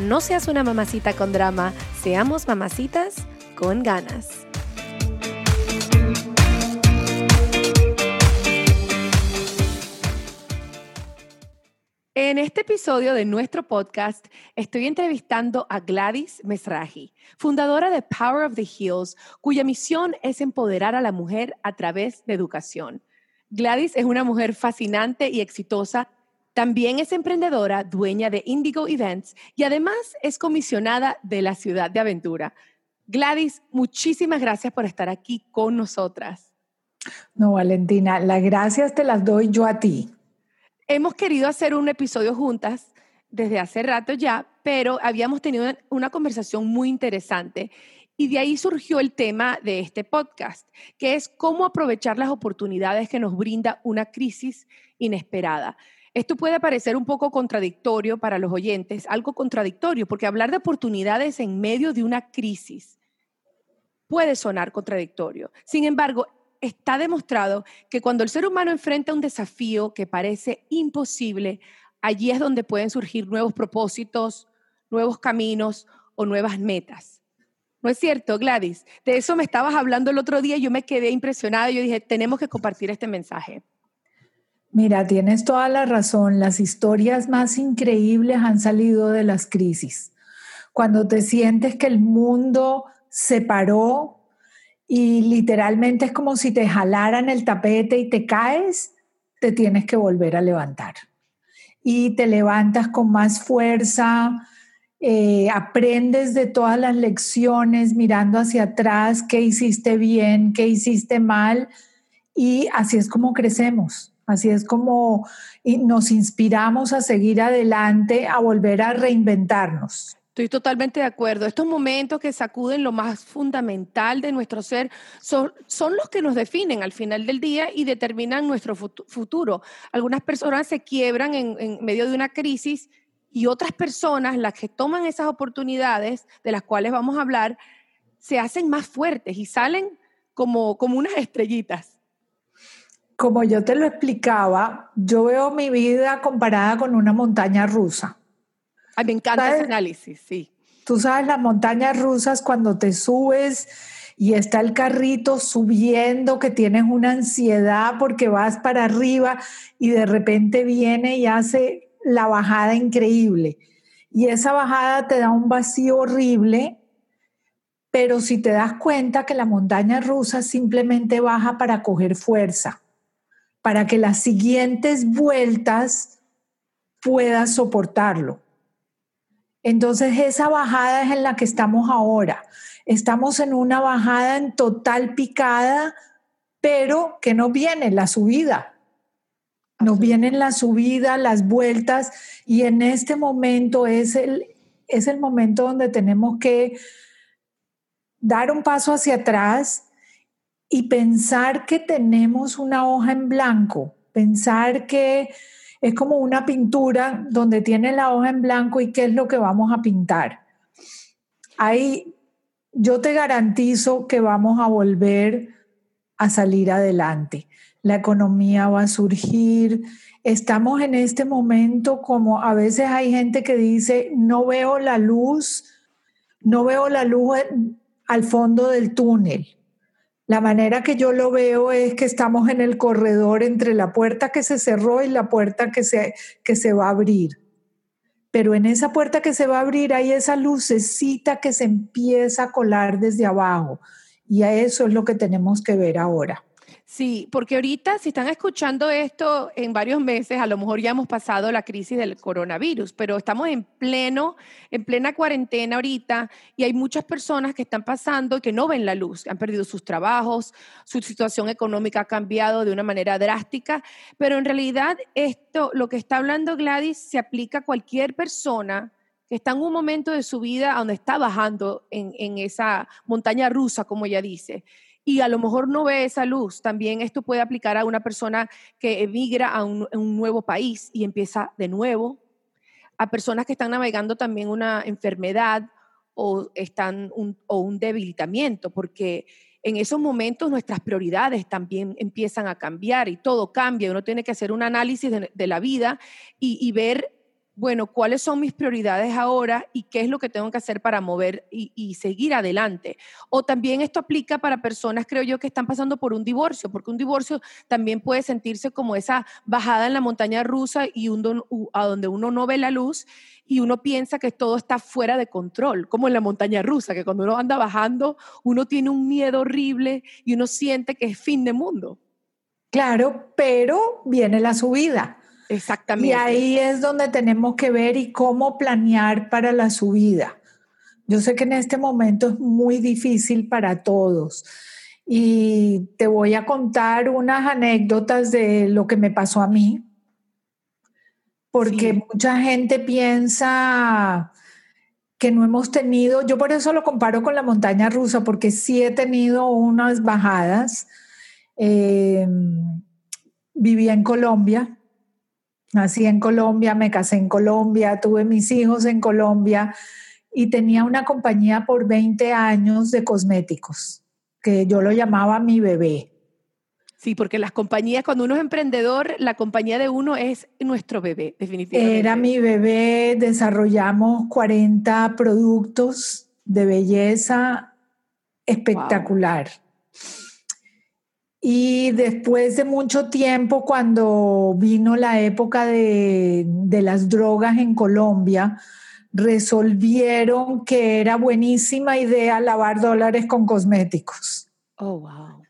no seas una mamacita con drama, seamos mamacitas con ganas. En este episodio de nuestro podcast estoy entrevistando a Gladys Mesraji, fundadora de Power of the Hills, cuya misión es empoderar a la mujer a través de educación. Gladys es una mujer fascinante y exitosa. También es emprendedora, dueña de Indigo Events y además es comisionada de la ciudad de aventura. Gladys, muchísimas gracias por estar aquí con nosotras. No, Valentina, las gracias te las doy yo a ti hemos querido hacer un episodio juntas desde hace rato ya, pero habíamos tenido una conversación muy interesante y de ahí surgió el tema de este podcast, que es cómo aprovechar las oportunidades que nos brinda una crisis inesperada. Esto puede parecer un poco contradictorio para los oyentes, algo contradictorio, porque hablar de oportunidades en medio de una crisis puede sonar contradictorio. Sin embargo, está demostrado que cuando el ser humano enfrenta un desafío que parece imposible, allí es donde pueden surgir nuevos propósitos, nuevos caminos o nuevas metas. ¿No es cierto, Gladys? De eso me estabas hablando el otro día y yo me quedé impresionada. Yo dije, tenemos que compartir este mensaje. Mira, tienes toda la razón. Las historias más increíbles han salido de las crisis. Cuando te sientes que el mundo se paró y literalmente es como si te jalaran el tapete y te caes, te tienes que volver a levantar. Y te levantas con más fuerza, eh, aprendes de todas las lecciones mirando hacia atrás, qué hiciste bien, qué hiciste mal, y así es como crecemos. Así es como nos inspiramos a seguir adelante, a volver a reinventarnos. Estoy totalmente de acuerdo. Estos momentos que sacuden lo más fundamental de nuestro ser son, los que nos definen al final del día y determinan nuestro futuro. Algunas personas se quiebran en, medio de una crisis y otras personas, las que toman esas oportunidades de las cuales vamos a hablar, se hacen más fuertes y salen como, como unas estrellitas. Como yo te lo explicaba, yo veo mi vida comparada con una montaña rusa me encanta ese análisis, sí. Tú sabes, las montañas rusas cuando te subes y está el carrito subiendo, que tienes una ansiedad porque vas para arriba y de repente viene y hace la bajada increíble. Y esa bajada te da un vacío horrible, pero si te das cuenta que la montaña rusa simplemente baja para coger fuerza, para que las siguientes vueltas puedas soportarlo. Entonces esa bajada es en la que estamos ahora. Estamos en una bajada en total picada, pero que no viene la subida. Nos vienen la subida, las vueltas, y en este momento es el, es el momento donde tenemos que dar un paso hacia atrás y pensar que tenemos una hoja en blanco, pensar que es como una pintura donde tiene la hoja en blanco y qué es lo que vamos a pintar. Ahí yo te garantizo que vamos a volver a salir adelante. La economía va a surgir. Estamos en este momento como a veces hay gente que dice, no veo la luz, no veo la luz al fondo del túnel, La manera que yo lo veo es que estamos en el corredor entre la puerta que se cerró y la puerta que se, que se va a abrir. Pero en esa puerta que se va a abrir hay esa lucecita que se empieza a colar desde abajo. Y a eso es lo que tenemos que ver ahora. Sí, porque ahorita si están escuchando esto en varios meses, a lo mejor ya hemos pasado la crisis del coronavirus, pero estamos en pleno, en plena cuarentena ahorita y hay muchas personas que están pasando y que no ven la luz, han perdido sus trabajos, su situación económica ha cambiado de una manera drástica, pero en realidad esto, lo que está hablando Gladys, se aplica a cualquier persona que está en un momento de su vida donde está bajando en, en esa montaña rusa, como ella dice y a lo mejor no ve esa luz. También esto puede aplicar a una persona que emigra a un, nuevo país y empieza de nuevo, a personas que están navegando también una enfermedad o, están un, o un debilitamiento, porque en esos momentos nuestras prioridades también empiezan a cambiar y todo cambia. Uno tiene que hacer un análisis de, la vida y, y ver bueno, cuáles son mis prioridades ahora y qué es lo que tengo que hacer para mover y, seguir adelante. O también esto aplica para personas, creo yo, que están pasando por un divorcio, porque un divorcio también puede sentirse como esa bajada en la montaña rusa y a donde uno no ve la luz y uno piensa que todo está fuera de control, como en la montaña rusa, que cuando uno anda bajando, uno tiene un miedo horrible y uno siente que es fin de mundo. Claro, pero viene la subida Exactamente. Y ahí es donde tenemos que ver y cómo planear para la subida. Yo sé que en este momento es muy difícil para todos y te voy a contar unas anécdotas de lo que me pasó a mí, porque mucha gente piensa que no hemos tenido, yo por eso lo comparo con la montaña rusa, porque sí he tenido unas bajadas. Eh, vivía en Colombia Nací en Colombia, me casé en Colombia, tuve mis hijos en Colombia y tenía una compañía por 20 años de cosméticos, que yo lo llamaba mi bebé. Sí, porque las compañías, cuando uno es emprendedor, la compañía de uno es nuestro bebé, definitivamente. Era mi bebé, desarrollamos 40 productos de belleza espectacular. Y después de mucho tiempo, cuando vino la época de, las drogas en Colombia, resolvieron que era buenísima idea lavar dólares con cosméticos. Oh, wow.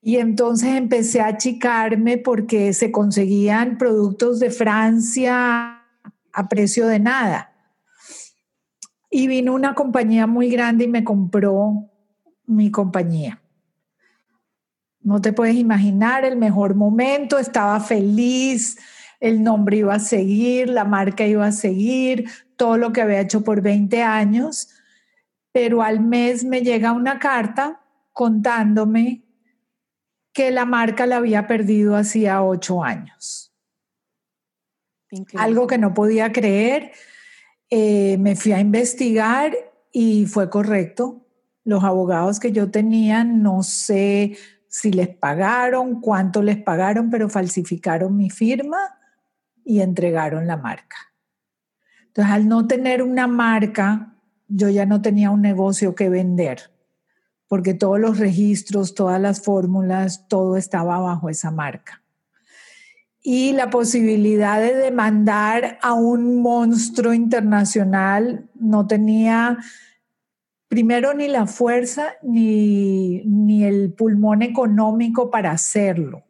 Y entonces empecé a achicarme porque se conseguían productos de Francia a precio de nada. Y vino una compañía muy grande y me compró mi compañía. No te puedes imaginar el mejor momento, estaba feliz, el nombre iba a seguir, la marca iba a seguir, todo lo que había hecho por 20 años, pero al mes me llega una carta contándome que la marca la había perdido hacía ocho años. Algo que no podía creer. Eh, me fui a investigar y fue correcto. Los abogados que yo tenía, no sé, si les pagaron, cuánto les pagaron, pero falsificaron mi firma y entregaron la marca. Entonces, al no tener una marca, yo ya no tenía un negocio que vender, porque todos los registros, todas las fórmulas, todo estaba bajo esa marca. Y la posibilidad de demandar a un monstruo internacional no tenía primero ni la fuerza ni, ni el pulmón económico para hacerlo,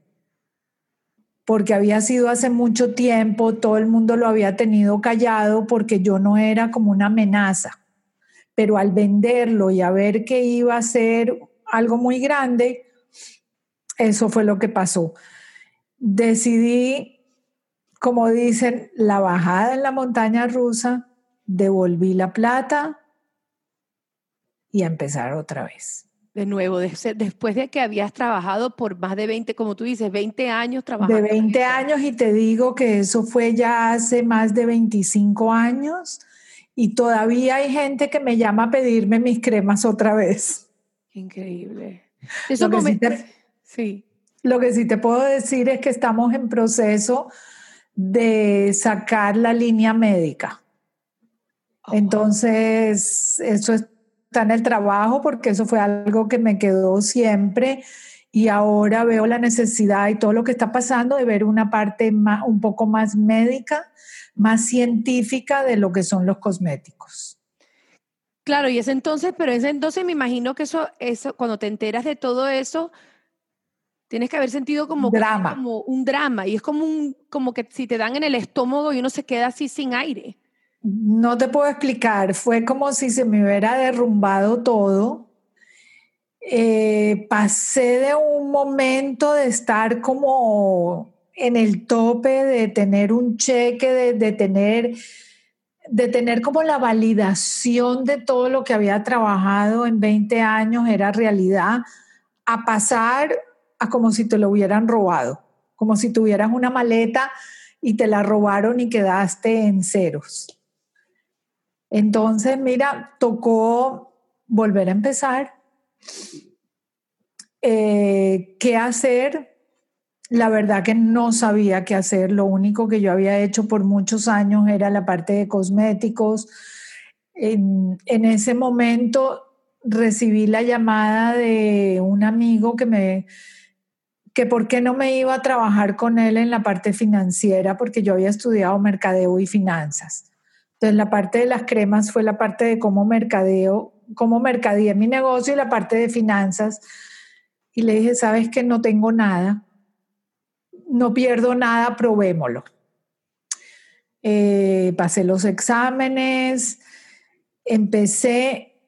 porque había sido hace mucho tiempo, todo el mundo lo había tenido callado porque yo no era como una amenaza, pero al venderlo y a ver que iba a ser algo muy grande, eso fue lo que pasó. Decidí, como dicen, la bajada en la montaña rusa, devolví la plata, y a empezar otra vez. De nuevo, después de que habías trabajado por más de 20, como tú dices, 20 años trabajando. De 20 años y te digo que eso fue ya hace más de 25 años y todavía hay gente que me llama a pedirme mis cremas otra vez. Increíble. Eso lo, sí. lo que sí te puedo decir es que estamos en proceso de sacar la línea médica. Oh, Entonces, eso es está en el trabajo porque eso fue algo que me quedó siempre y ahora veo la necesidad y todo lo que está pasando de ver una parte más, un poco más médica, más científica de lo que son los cosméticos. Claro, y ese entonces, pero ese entonces me imagino que eso, eso, cuando te enteras de todo eso, tienes que haber sentido como, drama. como un drama y es como un, como que si te dan en el estómago y uno se queda así sin aire. No te puedo explicar, fue como si se me hubiera derrumbado todo eh, pasé de un momento de estar como en el tope, de tener un cheque, de, tener de tener como la validación de todo lo que había trabajado en 20 años era realidad, a pasar a como si te lo hubieran robado, como si tuvieras una maleta y te la robaron y quedaste en ceros. Entonces, mira, tocó volver a empezar, eh, ¿Qué hacer? La verdad que no sabía qué hacer. Lo único que yo había hecho por muchos años era la parte de cosméticos. En, en ese momento recibí la llamada de un amigo que me que por qué no me iba a trabajar con él en la parte financiera porque yo había estudiado mercadeo y finanzas. Entonces la parte de las cremas fue la parte de cómo mercadeo, cómo mercadeé mi negocio y la parte de finanzas y le dije, sabes que no tengo nada, no pierdo nada, probémoslo. Eh, pasé los exámenes, empecé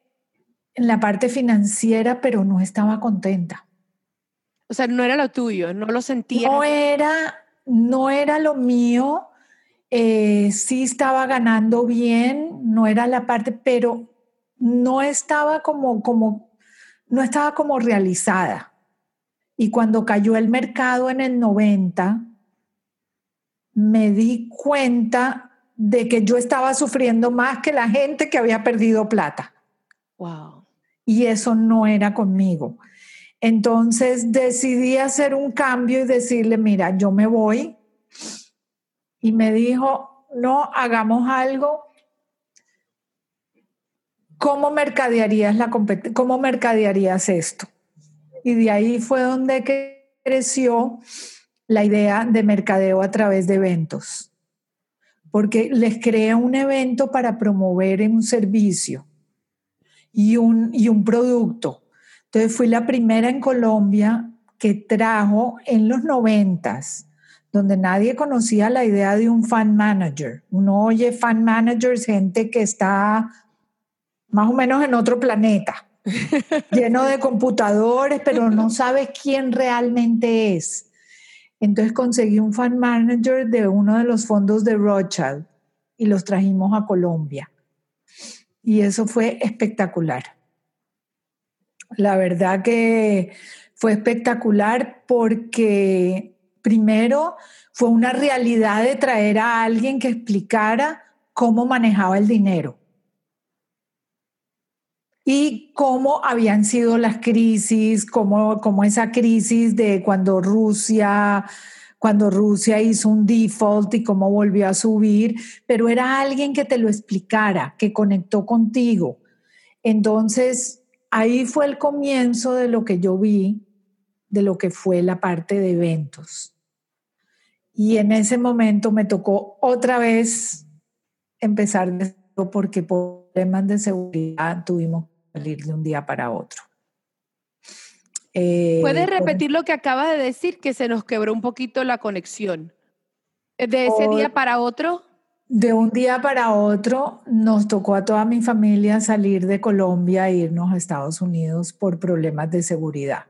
en la parte financiera, pero no estaba contenta. O sea, no era lo tuyo, no lo sentía. No era, no era lo mío. Eh, sí estaba ganando bien, no era la parte, pero no estaba como, como, no estaba como realizada. Y cuando cayó el mercado en el 90, me di cuenta de que yo estaba sufriendo más que la gente que había perdido plata. Wow. Y eso no era conmigo. Entonces decidí hacer un cambio y decirle, mira, yo me voy. Y me dijo, no, hagamos algo. ¿Cómo mercadearías, la ¿Cómo mercadearías esto? Y de ahí fue donde creció la idea de mercadeo a través de eventos, porque les crea un evento para promover un servicio y un, y un producto. Entonces fui la primera en Colombia que trajo en los noventas, donde nadie conocía la idea de un fan manager. Uno oye fan managers, gente que está más o menos en otro planeta lleno de computadores, pero no sabes quién realmente es. Entonces conseguí un fan manager de uno de los fondos de Rothschild y los trajimos a Colombia. Y eso fue espectacular. La verdad que fue espectacular porque primero fue una realidad de traer a alguien que explicara cómo manejaba el dinero y cómo habían sido las crisis, cómo, cómo esa crisis de cuando Rusia cuando Rusia hizo un default y cómo volvió a subir, pero era alguien que te lo explicara, que conectó contigo. Entonces, ahí fue el comienzo de lo que yo vi, de lo que fue la parte de eventos. Y en ese momento me tocó otra vez empezar porque por problemas de seguridad tuvimos salir de un día para otro. Eh, ¿Puedes repetir lo que acabas de decir, que se nos quebró un poquito la conexión? ¿De ese día para otro? De un día para otro nos tocó a toda mi familia salir de Colombia e irnos a Estados Unidos por problemas de seguridad.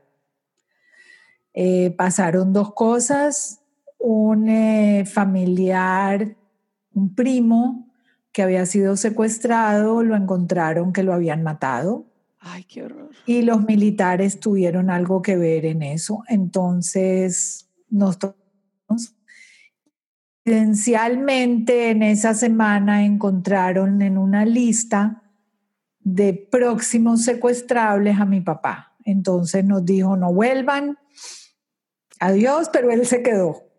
Eh, pasaron dos cosas. Un eh, familiar, un primo, que había sido secuestrado, lo encontraron que lo habían matado. Ay, qué horror. Y los militares tuvieron algo que ver en eso. Entonces, nos Evidencialmente, en esa semana encontraron en una lista de próximos secuestrables a mi papá. Entonces nos dijo, no vuelvan, adiós, pero él se quedó.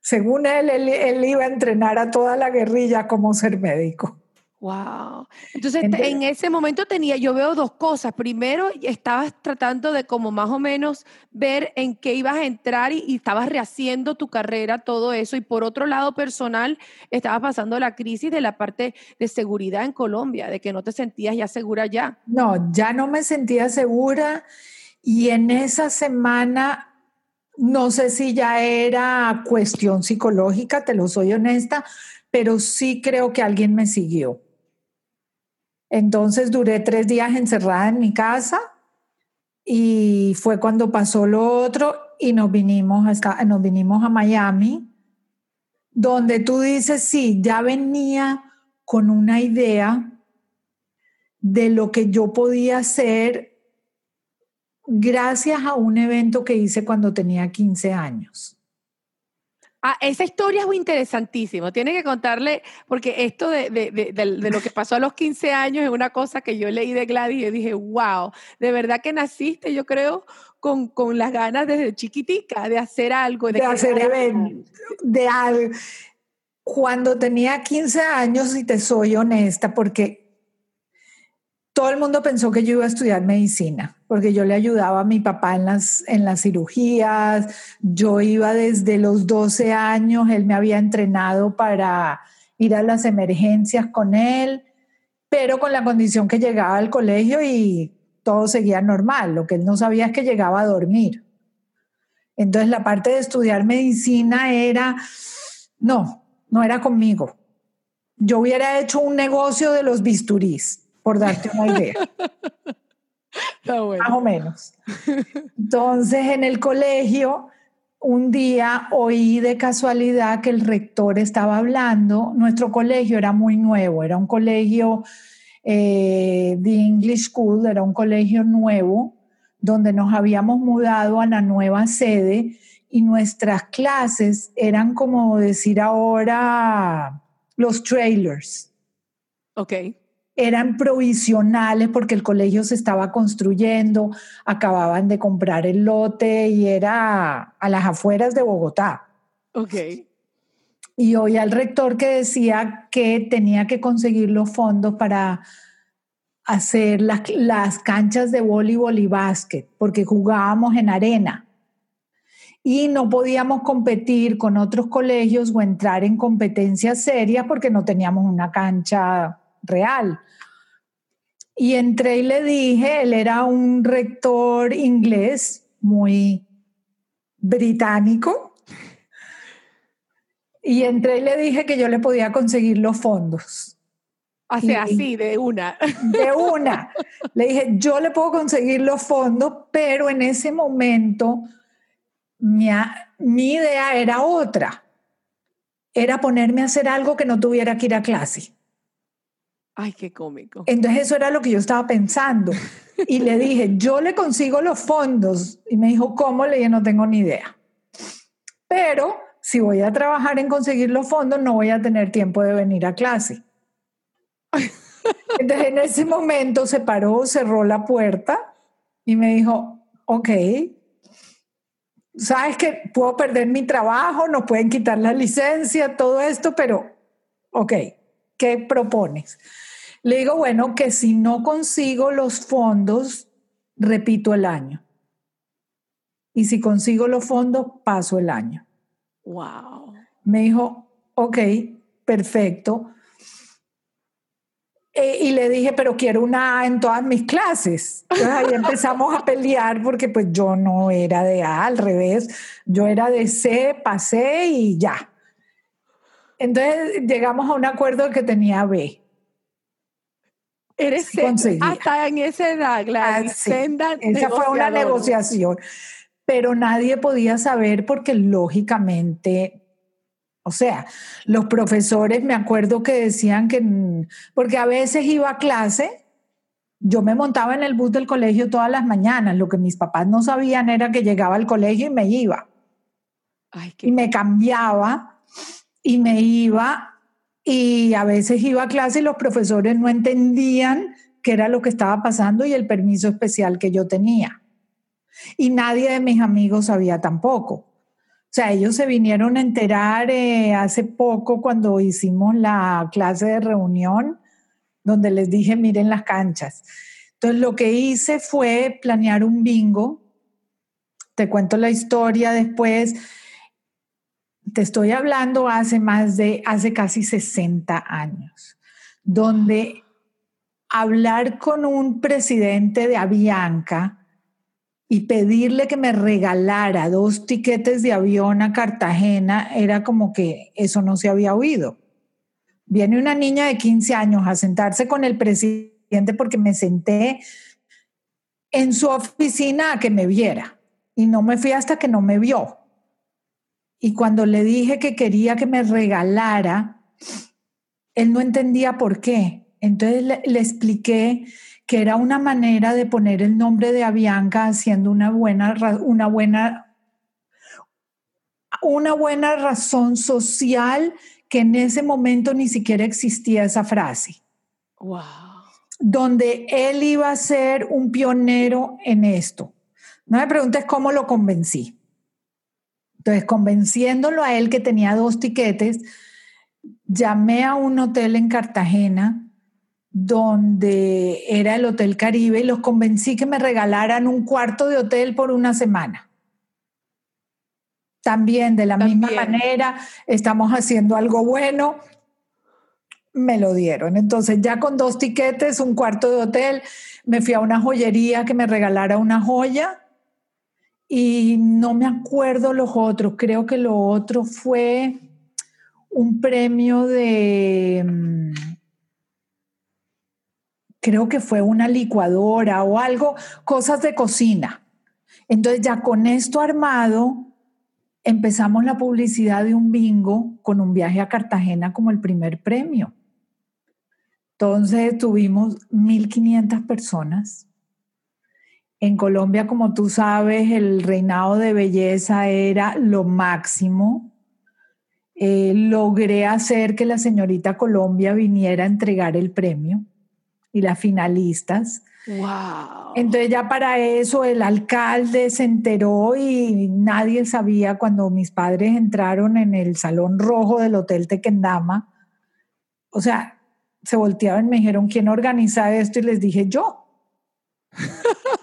Según él, él, iba a entrenar a toda la guerrilla como ser médico. Wow. Entonces, en ese momento tenía, yo veo dos cosas. Primero, estabas tratando de como más o menos ver en qué ibas a entrar y, estabas rehaciendo tu carrera, todo eso. Y por otro lado, personal, estabas pasando la crisis de la parte de seguridad en Colombia, de que no te sentías ya segura ya. No, ya no me sentía segura. Y en esa semana, no sé si ya era cuestión psicológica, te lo soy honesta, pero sí creo que alguien me siguió. Entonces duré tres días encerrada en mi casa y fue cuando pasó lo otro y nos vinimos nos vinimos a Miami, donde tú dices, sí, ya venía con una idea de lo que yo podía hacer gracias a un evento que hice cuando tenía 15 años. Ah, esa historia es muy interesantísima. Tiene que contarle, porque esto de, lo que pasó a los 15 años es una cosa que yo leí de Gladys y yo dije, wow, de verdad que naciste, yo creo, con, las ganas desde chiquitica de hacer algo. De, hacer eventos, de algo. Cuando tenía 15 años, y te soy honesta, porque todo el mundo pensó que yo iba a estudiar medicina, porque yo le ayudaba a mi papá en las, en las cirugías, yo iba desde los 12 años, él me había entrenado para ir a las emergencias con él, pero con la condición que llegaba al colegio y todo seguía normal, lo que él no sabía es que llegaba a dormir. Entonces la parte de estudiar medicina era, no, no era conmigo. Yo hubiera hecho un negocio de los bisturís por darte una idea. Más o menos. Entonces, en el colegio, un día oí de casualidad que el rector estaba hablando. Nuestro colegio era muy nuevo, era un colegio eh, de English School, era un colegio nuevo, donde nos habíamos mudado a la nueva sede y nuestras clases eran como decir ahora los trailers. Ok eran provisionales porque el colegio se estaba construyendo, acababan de comprar el lote y era a las afueras de Bogotá. Ok. Y oí al rector que decía que tenía que conseguir los fondos para hacer las, las canchas de voleibol y básquet, porque jugábamos en arena y no podíamos competir con otros colegios o entrar en competencias serias porque no teníamos una cancha real. Y entré y le dije, él era un rector inglés muy británico. Y entré y le dije que yo le podía conseguir los fondos. Así, de una. De una. Le dije, yo le puedo conseguir los fondos, pero en ese momento mi, mi idea era otra. Era ponerme a hacer algo que no tuviera que ir a clase. Ay, qué cómico. Entonces eso era lo que yo estaba pensando. Y le dije, yo le consigo los fondos. Y me dijo, ¿cómo? Le dije, no tengo ni idea. Pero si voy a trabajar en conseguir los fondos, no voy a tener tiempo de venir a clase. Entonces en ese momento se paró, cerró la puerta y me dijo, ok, sabes que puedo perder mi trabajo, no pueden quitar la licencia, todo esto, pero ok, ¿qué propones? Le digo, bueno, que si no consigo los fondos, repito el año. Y si consigo los fondos, paso el año. Wow. Me dijo, ok, perfecto. E, y le dije, pero quiero una A en todas mis clases. Entonces ahí empezamos a pelear porque pues yo no era de A, al revés, yo era de C, pasé y ya. Entonces llegamos a un acuerdo de que tenía B. Eres hasta en esa edad, la Esa fue una negociación, pero nadie podía saber porque lógicamente, o sea, los profesores me acuerdo que decían que, porque a veces iba a clase, yo me montaba en el bus del colegio todas las mañanas, lo que mis papás no sabían era que llegaba al colegio y me iba. Y me cambiaba y me iba y a veces iba a clase y los profesores no entendían qué era lo que estaba pasando y el permiso especial que yo tenía. Y nadie de mis amigos sabía tampoco. O sea, ellos se vinieron a enterar eh, hace poco cuando hicimos la clase de reunión donde les dije, miren las canchas. Entonces lo que hice fue planear un bingo. Te cuento la historia después. Te estoy hablando hace más de, hace casi 60 años, donde hablar con un presidente de Avianca y pedirle que me regalara dos tiquetes de avión a Cartagena era como que eso no se había oído. Viene una niña de 15 años a sentarse con el presidente porque me senté en su oficina a que me viera y no me fui hasta que no me vio. Y cuando le dije que quería que me regalara, él no entendía por qué. Entonces le, expliqué que era una manera de poner el nombre de Avianca haciendo una buena, una buena, una buena razón social que en ese momento ni siquiera existía esa frase. Wow. Donde él iba a ser un pionero en esto. No me preguntes cómo lo convencí. Entonces, convenciéndolo a él que tenía dos tiquetes, llamé a un hotel en Cartagena donde era el Hotel Caribe y los convencí que me regalaran un cuarto de hotel por una semana. También de la misma manera, estamos haciendo algo bueno, me lo dieron. Entonces ya con dos tiquetes, un cuarto de hotel, me fui a una joyería que me regalara una joya y no me acuerdo los otros, creo que lo otro fue un premio de mm, creo que fue una licuadora o algo, cosas de cocina. Entonces ya con esto armado, empezamos la publicidad de un bingo con un viaje a Cartagena como el primer premio. Entonces tuvimos 1.500 personas. En Colombia, como tú sabes, el reinado de belleza era lo máximo. Eh, logré hacer que la señorita Colombia viniera a entregar el premio y las finalistas. Wow. Entonces ya para eso el alcalde se enteró y nadie sabía cuando mis padres entraron en el salón rojo del Hotel Tequendama. O sea, se volteaban y me dijeron, ¿quién organiza esto? Y les dije, yo.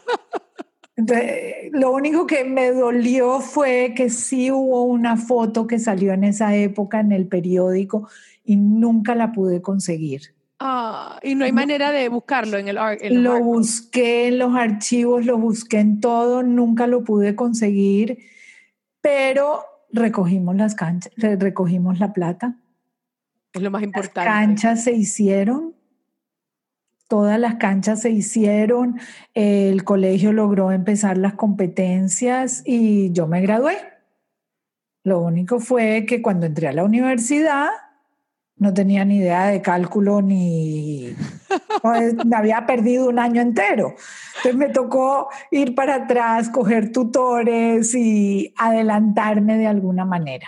Entonces, lo único que me dolió fue que sí hubo una foto que salió en esa época en el periódico y nunca la pude conseguir. Ah, y no hay manera de buscarlo en el Lo busqué en los archivos, lo busqué en todo, nunca lo pude conseguir, pero recogimos las canchas, recogimos la plata. Es lo más importante. Las canchas se hicieron, todas las canchas se hicieron, el colegio logró empezar las competencias y yo me gradué. Lo único fue que cuando entré a la universidad, no tenía ni idea de cálculo ni me había perdido un año entero. Entonces me tocó ir para atrás, coger tutores y adelantarme de alguna manera.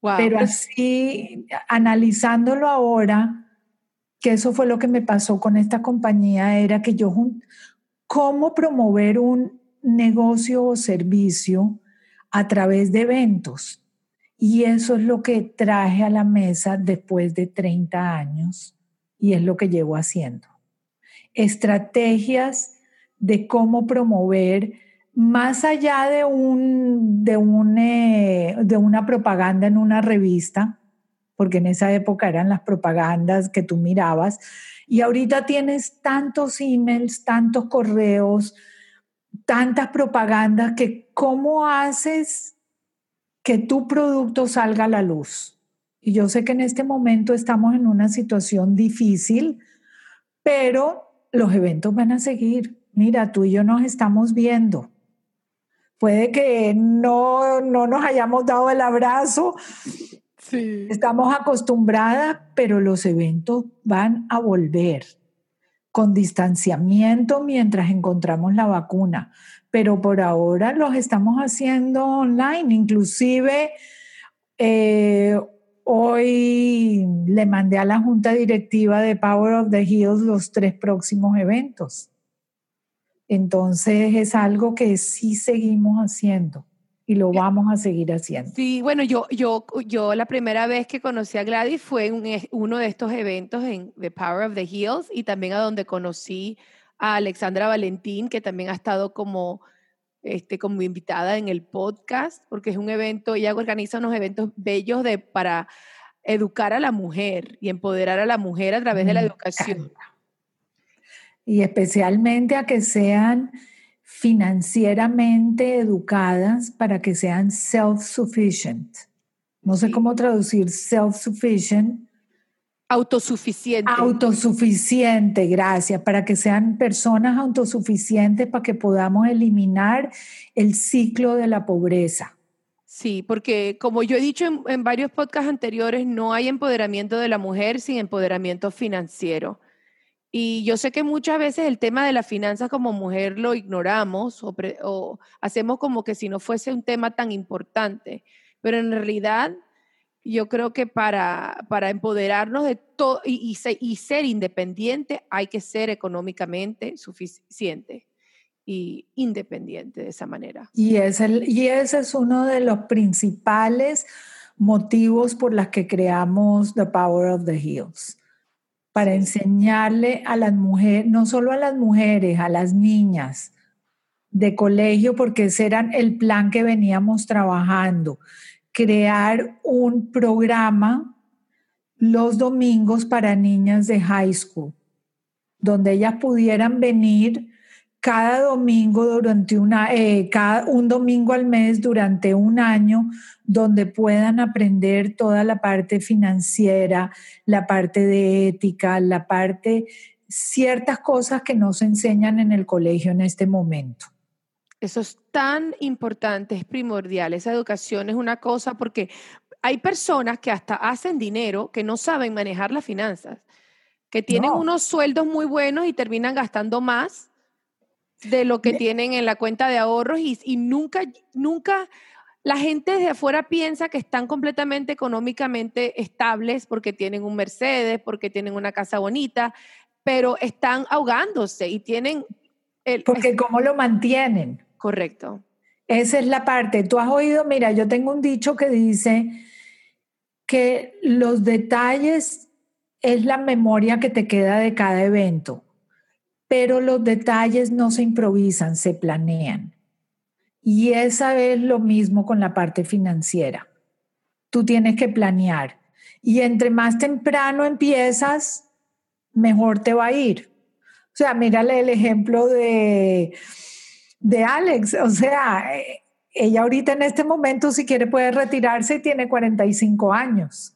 Pero así, analizándolo ahora, que eso fue lo que me pasó con esta compañía, era que yo, ¿cómo promover un negocio o servicio a través de eventos? Y eso es lo que traje a la mesa después de 30 años y es lo que llevo haciendo. Estrategias de cómo promover más allá de, un, de, eh, de una propaganda en una revista, porque en esa época eran las propagandas que tú mirabas, y ahorita tienes tantos emails, tantos correos, tantas propagandas que cómo haces que tu producto salga a la luz. Y yo sé que en este momento estamos en una situación difícil, pero los eventos van a seguir. Mira, tú y yo nos estamos viendo. Puede que no, no nos hayamos dado el abrazo. Estamos acostumbradas, pero los eventos van a volver con distanciamiento mientras encontramos la vacuna pero por ahora los estamos haciendo online. Inclusive eh, hoy le mandé a la junta directiva de Power of the Hills los tres próximos eventos. Entonces es algo que sí seguimos haciendo. Y lo vamos a seguir haciendo. Sí, bueno, yo, yo, yo la primera vez que conocí a Gladys fue en e, uno de estos eventos en The Power of the Hills y también a donde conocí a Alexandra Valentín, que también ha estado como, este, como invitada en el podcast, porque es un evento, ella organiza unos eventos bellos de, para educar a la mujer y empoderar a la mujer a través de la educación. Y especialmente a que sean financieramente educadas para que sean self-sufficient. No sé cómo traducir self-sufficient. Autosuficiente. Autosuficiente, gracias, para que sean personas autosuficientes, para que podamos eliminar el ciclo de la pobreza. Sí, porque como yo he dicho en, en varios podcasts anteriores, no hay empoderamiento de la mujer sin empoderamiento financiero. Y yo sé que muchas veces el tema de las finanzas como mujer lo ignoramos o, hacemos como que si no fuese un tema tan importante, pero en realidad yo creo que para, para empoderarnos de todo y, y, ser independiente hay que ser económicamente suficiente y independiente de esa manera. Y, es el, y ese es uno de los principales motivos por los que creamos The Power of the Hills para enseñarle a las mujeres, no solo a las mujeres, a las niñas de colegio, porque ese era el plan que veníamos trabajando, crear un programa los domingos para niñas de high school, donde ellas pudieran venir cada domingo durante una, eh, cada, un domingo al mes durante un año, donde puedan aprender toda la parte financiera, la parte de ética, la parte, ciertas cosas que no se enseñan en el colegio en este momento. Eso es tan importante, es primordial. Esa educación es una cosa porque hay personas que hasta hacen dinero que no saben manejar las finanzas, que tienen unos sueldos muy buenos y terminan gastando más de lo que tienen en la cuenta de ahorros y, nunca, nunca la gente desde afuera piensa que están completamente económicamente estables porque tienen un Mercedes, porque tienen una casa bonita, pero están ahogándose y tienen... El, porque cómo lo mantienen. Correcto. Esa es la parte. Tú has oído, mira, yo tengo un dicho que dice que los detalles es la memoria que te queda de cada evento pero los detalles no se improvisan, se planean. Y esa es lo mismo con la parte financiera. Tú tienes que planear. Y entre más temprano empiezas, mejor te va a ir. O sea, mírale el ejemplo de, de Alex. O sea, ella ahorita en este momento, si quiere, puede retirarse y tiene 45 años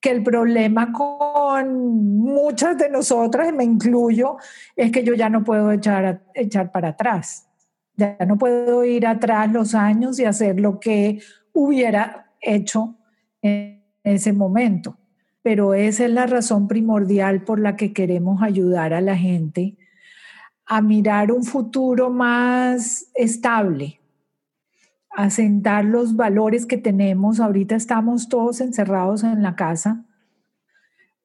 que el problema con muchas de nosotras, y me incluyo, es que yo ya no puedo echar, echar para atrás. Ya no puedo ir atrás los años y hacer lo que hubiera hecho en ese momento. Pero esa es la razón primordial por la que queremos ayudar a la gente a mirar un futuro más estable, asentar los valores que tenemos. Ahorita estamos todos encerrados en la casa.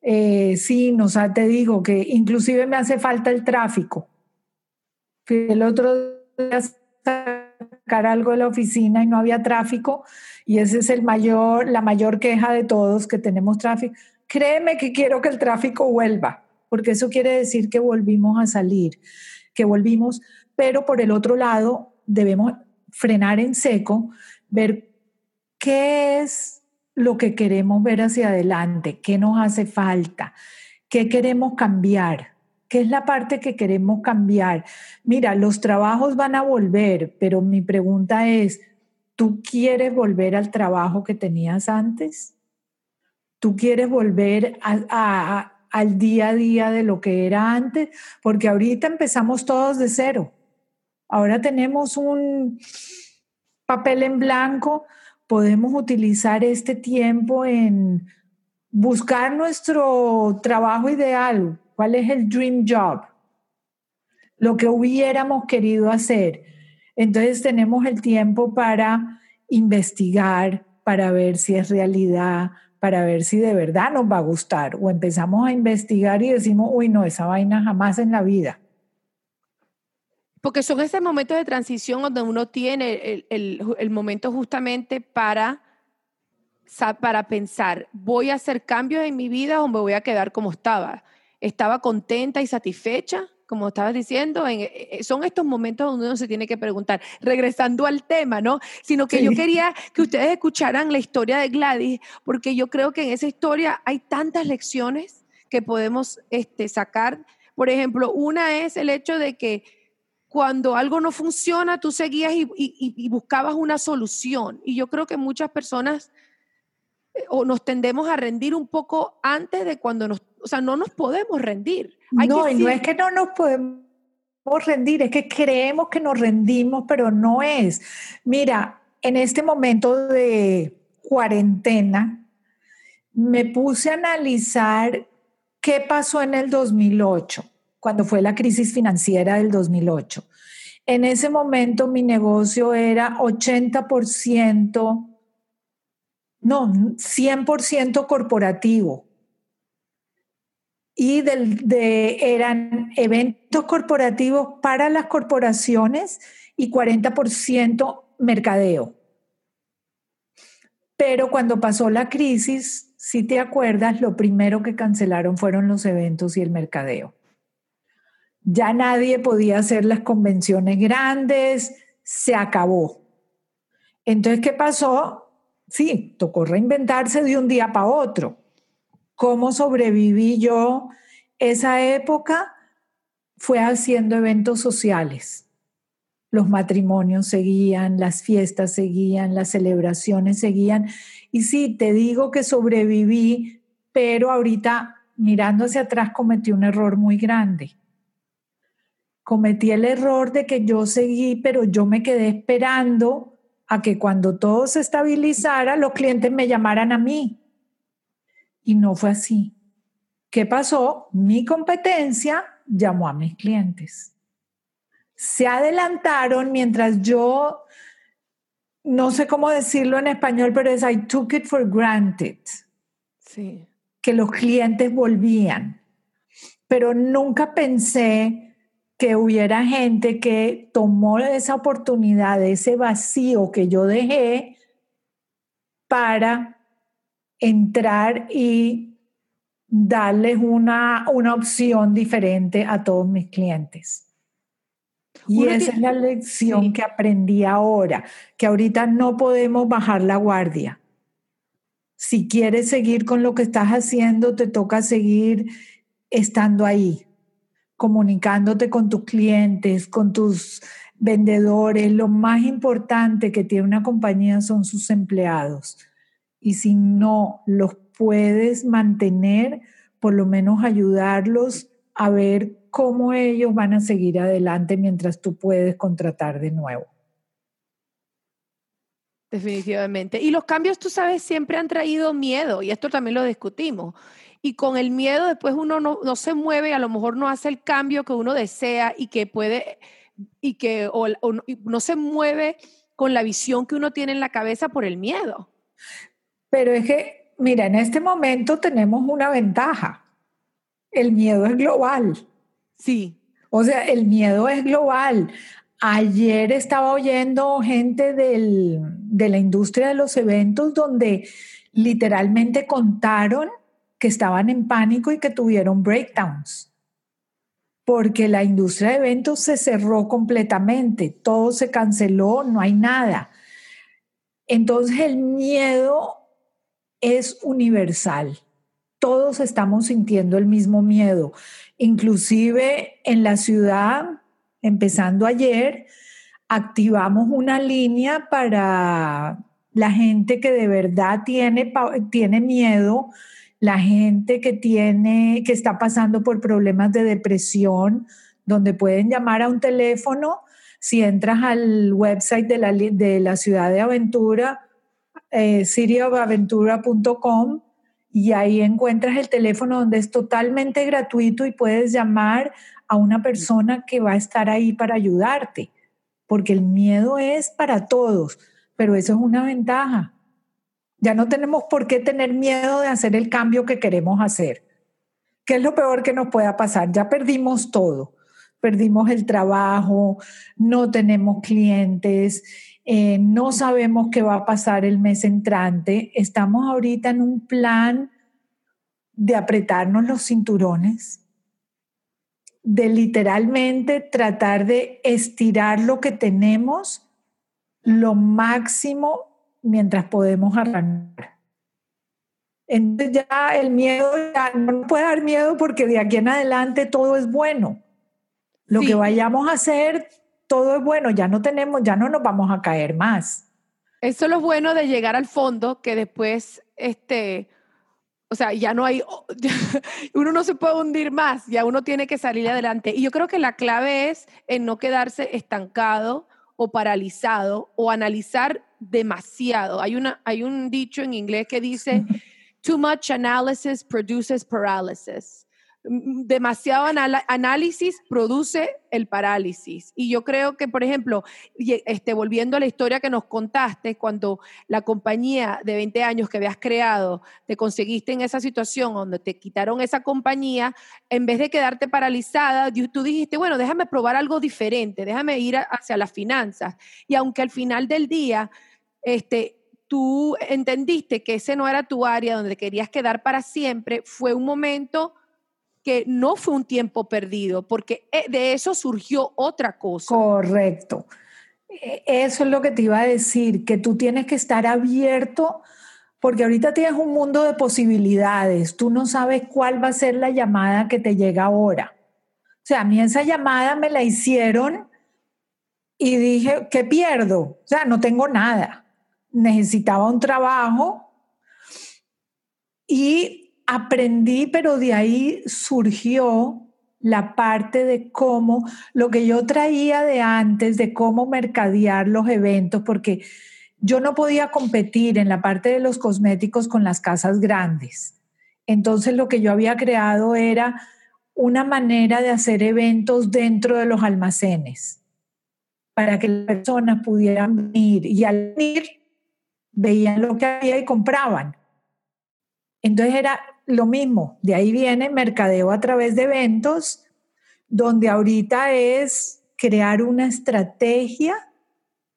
Eh, sí, nos, te digo que inclusive me hace falta el tráfico. El otro día sacar algo de la oficina y no había tráfico y ese es el mayor, la mayor queja de todos que tenemos tráfico. Créeme que quiero que el tráfico vuelva, porque eso quiere decir que volvimos a salir, que volvimos, pero por el otro lado debemos frenar en seco, ver qué es lo que queremos ver hacia adelante, qué nos hace falta, qué queremos cambiar, qué es la parte que queremos cambiar. Mira, los trabajos van a volver, pero mi pregunta es, ¿tú quieres volver al trabajo que tenías antes? ¿Tú quieres volver al día a día de lo que era antes? Porque ahorita empezamos todos de cero. Ahora tenemos un papel en blanco, podemos utilizar este tiempo en buscar nuestro trabajo ideal, cuál es el dream job, lo que hubiéramos querido hacer. Entonces tenemos el tiempo para investigar, para ver si es realidad, para ver si de verdad nos va a gustar. O empezamos a investigar y decimos, uy, no, esa vaina jamás en la vida. Porque son esos momentos de transición donde uno tiene el, momento justamente para, para pensar, ¿voy a hacer cambios en mi vida o me voy a quedar como estaba? ¿Estaba contenta y satisfecha? Como estabas diciendo, eh, eh, son estos momentos donde uno se tiene que preguntar, regresando al tema, ¿no? Sino que yo quería que ustedes escucharan la historia de Gladys, porque yo creo que en esa historia hay tantas lecciones que podemos este, sacar. Por ejemplo, una es el hecho de que cuando algo no funciona, tú seguías y, buscabas una solución. Y yo creo que muchas personas eh, o nos tendemos a rendir un poco antes de cuando nos, o sea, no nos podemos rendir. no, y no es que no nos podemos rendir, es que creemos que nos rendimos, pero no es. Mira, en este momento de cuarentena, me puse a analizar qué pasó en el 2008 cuando fue la crisis financiera del 2008. En ese momento mi negocio era 80%, no, 100% corporativo. Y eran eventos corporativos para las corporaciones y 40% mercadeo. Pero cuando pasó la crisis, si te acuerdas, lo primero que cancelaron fueron los eventos y el mercadeo. Ya nadie podía hacer las convenciones grandes, se acabó. Entonces, ¿qué pasó? Sí, tocó reinventarse de un día para otro. ¿Cómo sobreviví yo esa época? Fue haciendo eventos sociales. Los matrimonios seguían, las fiestas seguían, las celebraciones seguían. Y sí, te digo que sobreviví, pero ahorita mirando hacia atrás cometí un error muy grande cometí el error de que yo seguí, pero yo me quedé esperando a que cuando todo se estabilizara, los clientes me llamaran a mí. Y no fue así. ¿Qué pasó? Mi competencia llamó a mis clientes. Se adelantaron mientras yo, no sé cómo decirlo en español, pero es I took it for granted. Sí. Que los clientes volvían. Pero nunca pensé que hubiera gente que tomó esa oportunidad, ese vacío que yo dejé para entrar y darles una, una opción diferente a todos mis clientes. Y esa es la lección que aprendí ahora, que ahorita no podemos bajar la guardia. Si quieres seguir con lo que estás haciendo, te toca seguir estando ahí comunicándote con tus clientes, con tus vendedores. Lo más importante que tiene una compañía son sus empleados. Y si no los puedes mantener, por lo menos ayudarlos a ver cómo ellos van a seguir adelante mientras tú puedes contratar de nuevo. Definitivamente. Y los cambios, tú sabes, siempre han traído miedo y esto también lo discutimos y con el miedo después uno no, se mueve y a lo mejor no hace el cambio que uno desea y que puede, y que no se mueve con la visión que uno tiene en la cabeza por el miedo. Pero es que, mira, en este momento tenemos una ventaja. El miedo es global. Sí. O sea, el miedo es global. Ayer estaba oyendo gente de la industria de los eventos donde literalmente contaron que estaban en pánico y que tuvieron breakdowns, porque la industria de eventos se cerró completamente, todo se canceló, no hay nada. Entonces el miedo es universal. Todos estamos sintiendo el mismo miedo. Inclusive en la ciudad, empezando ayer, activamos una línea para la gente que de verdad tiene, tiene miedo la gente que tiene, que está pasando por problemas de depresión, donde pueden llamar a un teléfono. Si entras al website de la, de la ciudad de aventura, eh, y ahí encuentras el teléfono donde es totalmente gratuito y puedes llamar a una persona que va a estar ahí para ayudarte, porque el miedo es para todos, pero eso es una ventaja. Ya no tenemos por qué tener miedo de hacer el cambio que queremos hacer. ¿Qué es lo peor que nos pueda pasar? Ya perdimos todo. perdimos el trabajo, no tenemos clientes, eh, no sabemos qué va a pasar el mes entrante. Estamos ahorita en un plan de apretarnos los cinturones, de literalmente tratar de estirar lo que tenemos lo máximo mientras podemos arrancar. Entonces ya el miedo ya no puede dar miedo porque de aquí en adelante todo es bueno. Lo que vayamos a hacer, todo es bueno, ya no tenemos, ya no nos vamos a caer más. Eso es lo bueno de llegar al fondo, que después, este, o sea, ya no hay, uno no se puede hundir más, ya uno tiene que salir adelante. Y yo creo que la clave es en no quedarse estancado o paralizado o analizar demasiado. Hay, una, hay un dicho en inglés que dice, too much analysis produces paralysis demasiado análisis produce el parálisis. Y yo creo que, por ejemplo, este, volviendo a la historia que nos contaste, cuando la compañía de 20 años que habías creado, te conseguiste en esa situación donde te quitaron esa compañía, en vez de quedarte paralizada, tú dijiste, bueno, déjame probar algo diferente, déjame ir hacia las finanzas. Y aunque al final del día, este, tú entendiste que ese no era tu área donde querías quedar para siempre, fue un momento que no fue un tiempo perdido, porque eh, de eso surgió otra cosa. Correcto. E, eso es lo que te iba a decir, que tú tienes que estar abierto, porque ahorita tienes un mundo de posibilidades, tú no sabes cuál va a ser la llamada que te llega ahora. O sea, a mí esa llamada me la hicieron y dije, ¿qué pierdo? O sea, no tengo nada. Necesitaba un trabajo y aprendí, pero de ahí surgió la parte de cómo, lo que yo traía de antes, de cómo mercadear los eventos, porque yo no podía competir en la parte de los cosméticos con las casas grandes. Entonces lo que yo había creado era una manera de hacer eventos dentro de los almacenes, para que las personas pudieran venir y al venir veían lo que había y compraban. Entonces era lo mismo, de ahí viene mercadeo a través de eventos, donde ahorita es crear una estrategia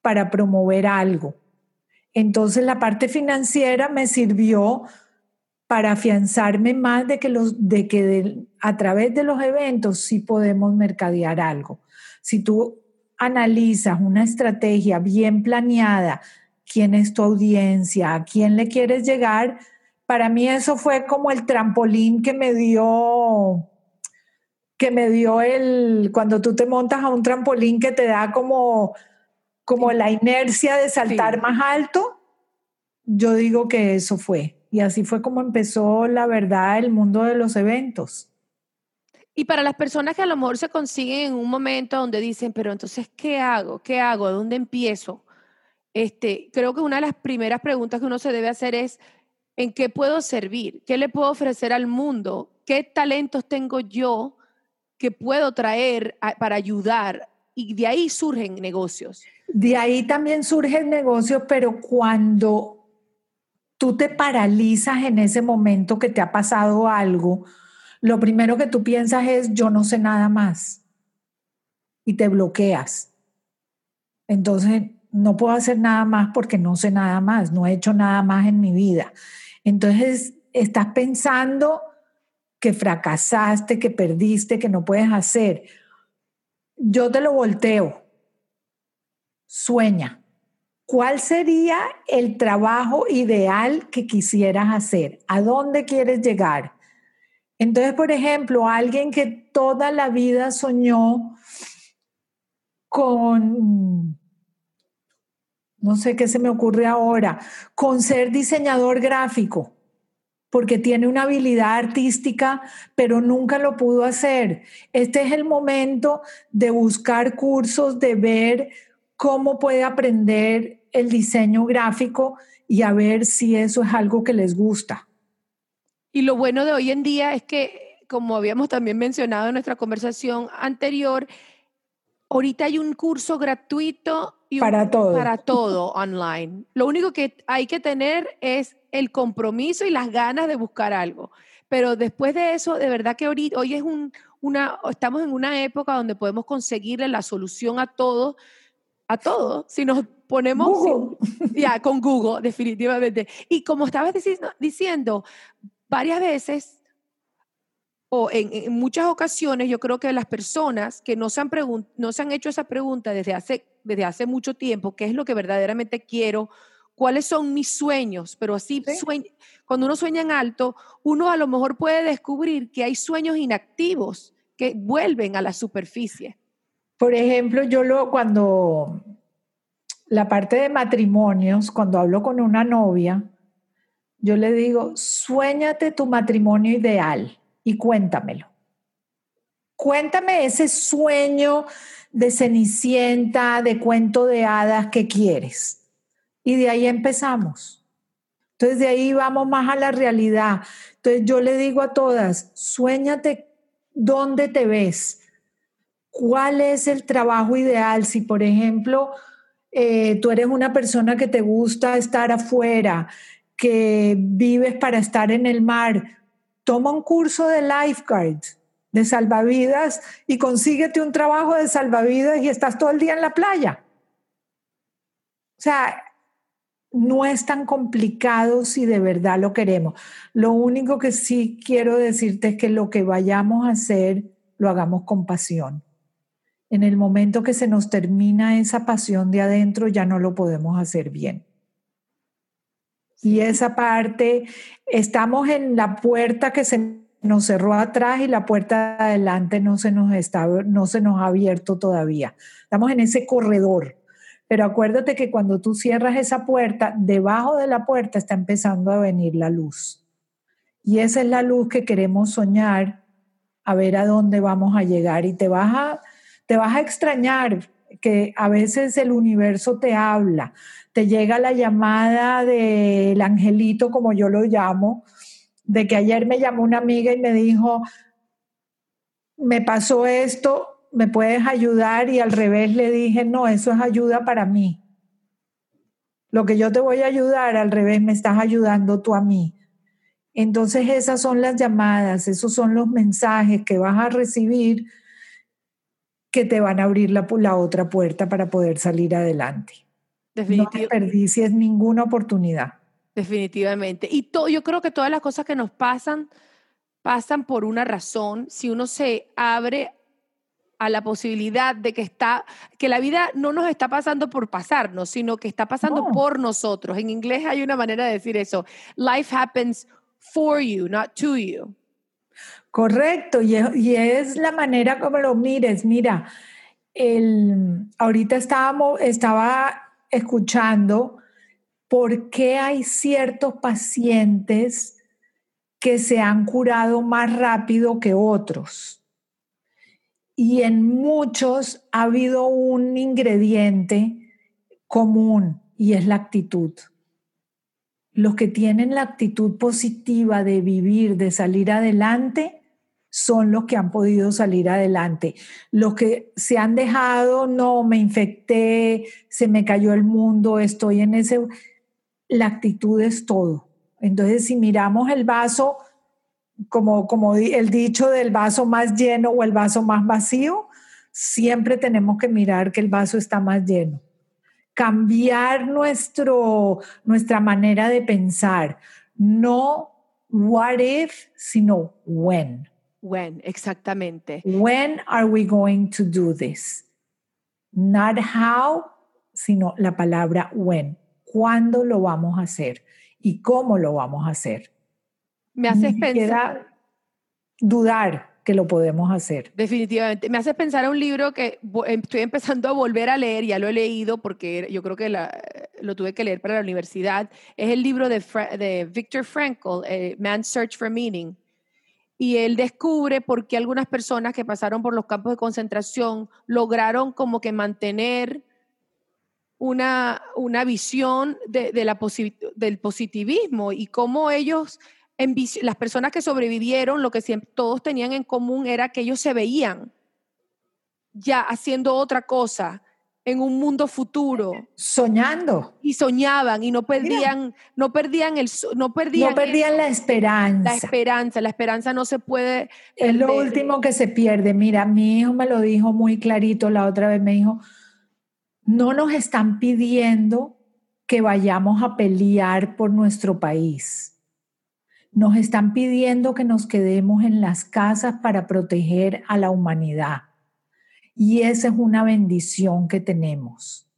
para promover algo. Entonces la parte financiera me sirvió para afianzarme más de que, los, de que a través de los eventos sí podemos mercadear algo. Si tú analizas una estrategia bien planeada, quién es tu audiencia, a quién le quieres llegar, para mí eso fue como el trampolín que me dio, que me dio el, cuando tú te montas a un trampolín que te da como, como la inercia de saltar más alto, yo digo que eso fue. Y así fue como empezó, la verdad, el mundo de los eventos. Y para las personas que a lo mejor se consiguen en un momento donde dicen, pero entonces, ¿qué hago? ¿Qué hago? ¿De dónde empiezo? Este, creo que una de las primeras preguntas que uno se debe hacer es, en qué puedo servir, qué le puedo ofrecer al mundo, qué talentos tengo yo que puedo traer para ayudar. Y de ahí surgen negocios. De ahí también surgen negocios, pero cuando tú te paralizas en ese momento que te ha pasado algo, lo primero que tú piensas es, yo no sé nada más. Y te bloqueas. Entonces, no puedo hacer nada más porque no sé nada más, no he hecho nada más en mi vida. Entonces, estás pensando que fracasaste, que perdiste, que no puedes hacer. Yo te lo volteo. Sueña. ¿Cuál sería el trabajo ideal que quisieras hacer? ¿A dónde quieres llegar? Entonces, por ejemplo, alguien que toda la vida soñó con no sé qué se me ocurre ahora, con ser diseñador gráfico, porque tiene una habilidad artística, pero nunca lo pudo hacer. Este es el momento de buscar cursos, de ver cómo puede aprender el diseño gráfico y a ver si eso es algo que les gusta. Y lo bueno de hoy en día es que, como habíamos también mencionado en nuestra conversación anterior, ahorita hay un curso gratuito para todo. Para todo online. Lo único que hay que tener es el compromiso y las ganas de buscar algo. Pero después de eso, de verdad que hoy, hoy es un, una, estamos en una época donde podemos conseguirle la solución a todo, a todo, si nos ponemos ya con Google, definitivamente. Y como estabas diciendo, varias veces o en, muchas ocasiones yo creo que las personas que no se han, no se han hecho esa pregunta desde hace, desde hace mucho tiempo, ¿qué es lo que verdaderamente quiero? ¿Cuáles son mis sueños? Pero así, cuando uno sueña en alto, uno a lo mejor puede descubrir que hay sueños inactivos que vuelven a la superficie. Por ejemplo, yo lo, cuando la parte de matrimonios, cuando hablo con una novia, yo le digo, suéñate tu matrimonio ideal y cuéntamelo. Cuéntame ese sueño de cenicienta, de cuento de hadas que quieres. Y de ahí empezamos. Entonces de ahí vamos más a la realidad. Entonces yo le digo a todas, suéñate dónde te ves. ¿Cuál es el trabajo ideal? Si, por ejemplo, eh, tú eres una persona que te gusta estar afuera, que vives para estar en el mar, toma un curso de lifeguard, de salvavidas y consíguete un trabajo de salvavidas y estás todo el día en la playa. O sea, no es tan complicado si de verdad lo queremos. Lo único que sí quiero decirte es que lo que vayamos a hacer, lo hagamos con pasión. En el momento que se nos termina esa pasión de adentro, ya no lo podemos hacer bien. Y esa parte, estamos en la puerta que se nos cerró atrás y la puerta de adelante no se nos, está, no se nos ha abierto todavía. Estamos en ese corredor. Pero acuérdate que cuando tú cierras esa puerta, debajo de la puerta está empezando a venir la luz. Y esa es la luz que queremos soñar, a ver a dónde vamos a llegar. Y te vas a, te vas a extrañar que a veces el universo te habla, te llega la llamada del angelito, como yo lo llamo, de que ayer me llamó una amiga y me dijo, me pasó esto, ¿me puedes ayudar? Y al revés le dije, no, eso es ayuda para mí. Lo que yo te voy a ayudar, al revés, me estás ayudando tú a mí. Entonces esas son las llamadas, esos son los mensajes que vas a recibir que te van a abrir la, la otra puerta para poder salir adelante. Definitivamente. No ninguna oportunidad. Definitivamente. Y yo creo que todas las cosas que nos pasan, pasan por una razón. Si uno se abre a la posibilidad de que está, que la vida no nos está pasando por pasarnos, sino que está pasando por nosotros. En inglés hay una manera de decir eso. Life happens for you, not to you. Correcto, y es, la manera como lo mires. Mira, el, ahorita estábamos, estaba escuchando por qué hay ciertos pacientes que se han curado más rápido que otros. Y en muchos ha habido un ingrediente común y es la actitud. Los que tienen la actitud positiva de vivir, de salir adelante, son los que han podido salir adelante. Los que se han dejado, no, me infecté, se me cayó el mundo, estoy en ese... La actitud es todo. Entonces, si miramos el vaso, como, como el dicho del vaso más lleno o el vaso más vacío, siempre tenemos que mirar que el vaso está más lleno. Cambiar nuestro, nuestra manera de pensar. No what if, sino when. When, exactamente. When are we going to do this? Not how, sino la palabra when. ¿Cuándo lo vamos a hacer? ¿Y cómo lo vamos a hacer? Me haces pensar. Dudar que lo podemos hacer. Definitivamente. Me haces pensar a un libro que em, estoy empezando a volver a leer, ya lo he leído porque yo creo que lo tuve que leer para la universidad. Es el libro de, de Viktor Frankl, eh, Man's Search for Meaning y él descubre por qué algunas personas que pasaron por los campos de concentración lograron como que mantener una, una visión de, la del positivismo y cómo ellos, las personas que sobrevivieron, lo que siempre, todos tenían en común era que ellos se veían ya haciendo otra cosa en un mundo futuro. Soñando. Y soñaban y no perdían, no perdían el no perdían, no perdían la esperanza. La esperanza, la esperanza no se puede. Es lo último que se pierde. Mira, mi hijo me lo dijo muy clarito la otra vez, me dijo, no nos están pidiendo que vayamos a pelear por nuestro país. Nos están pidiendo que nos quedemos en las casas para proteger a la humanidad. Y esa es una bendición que tenemos.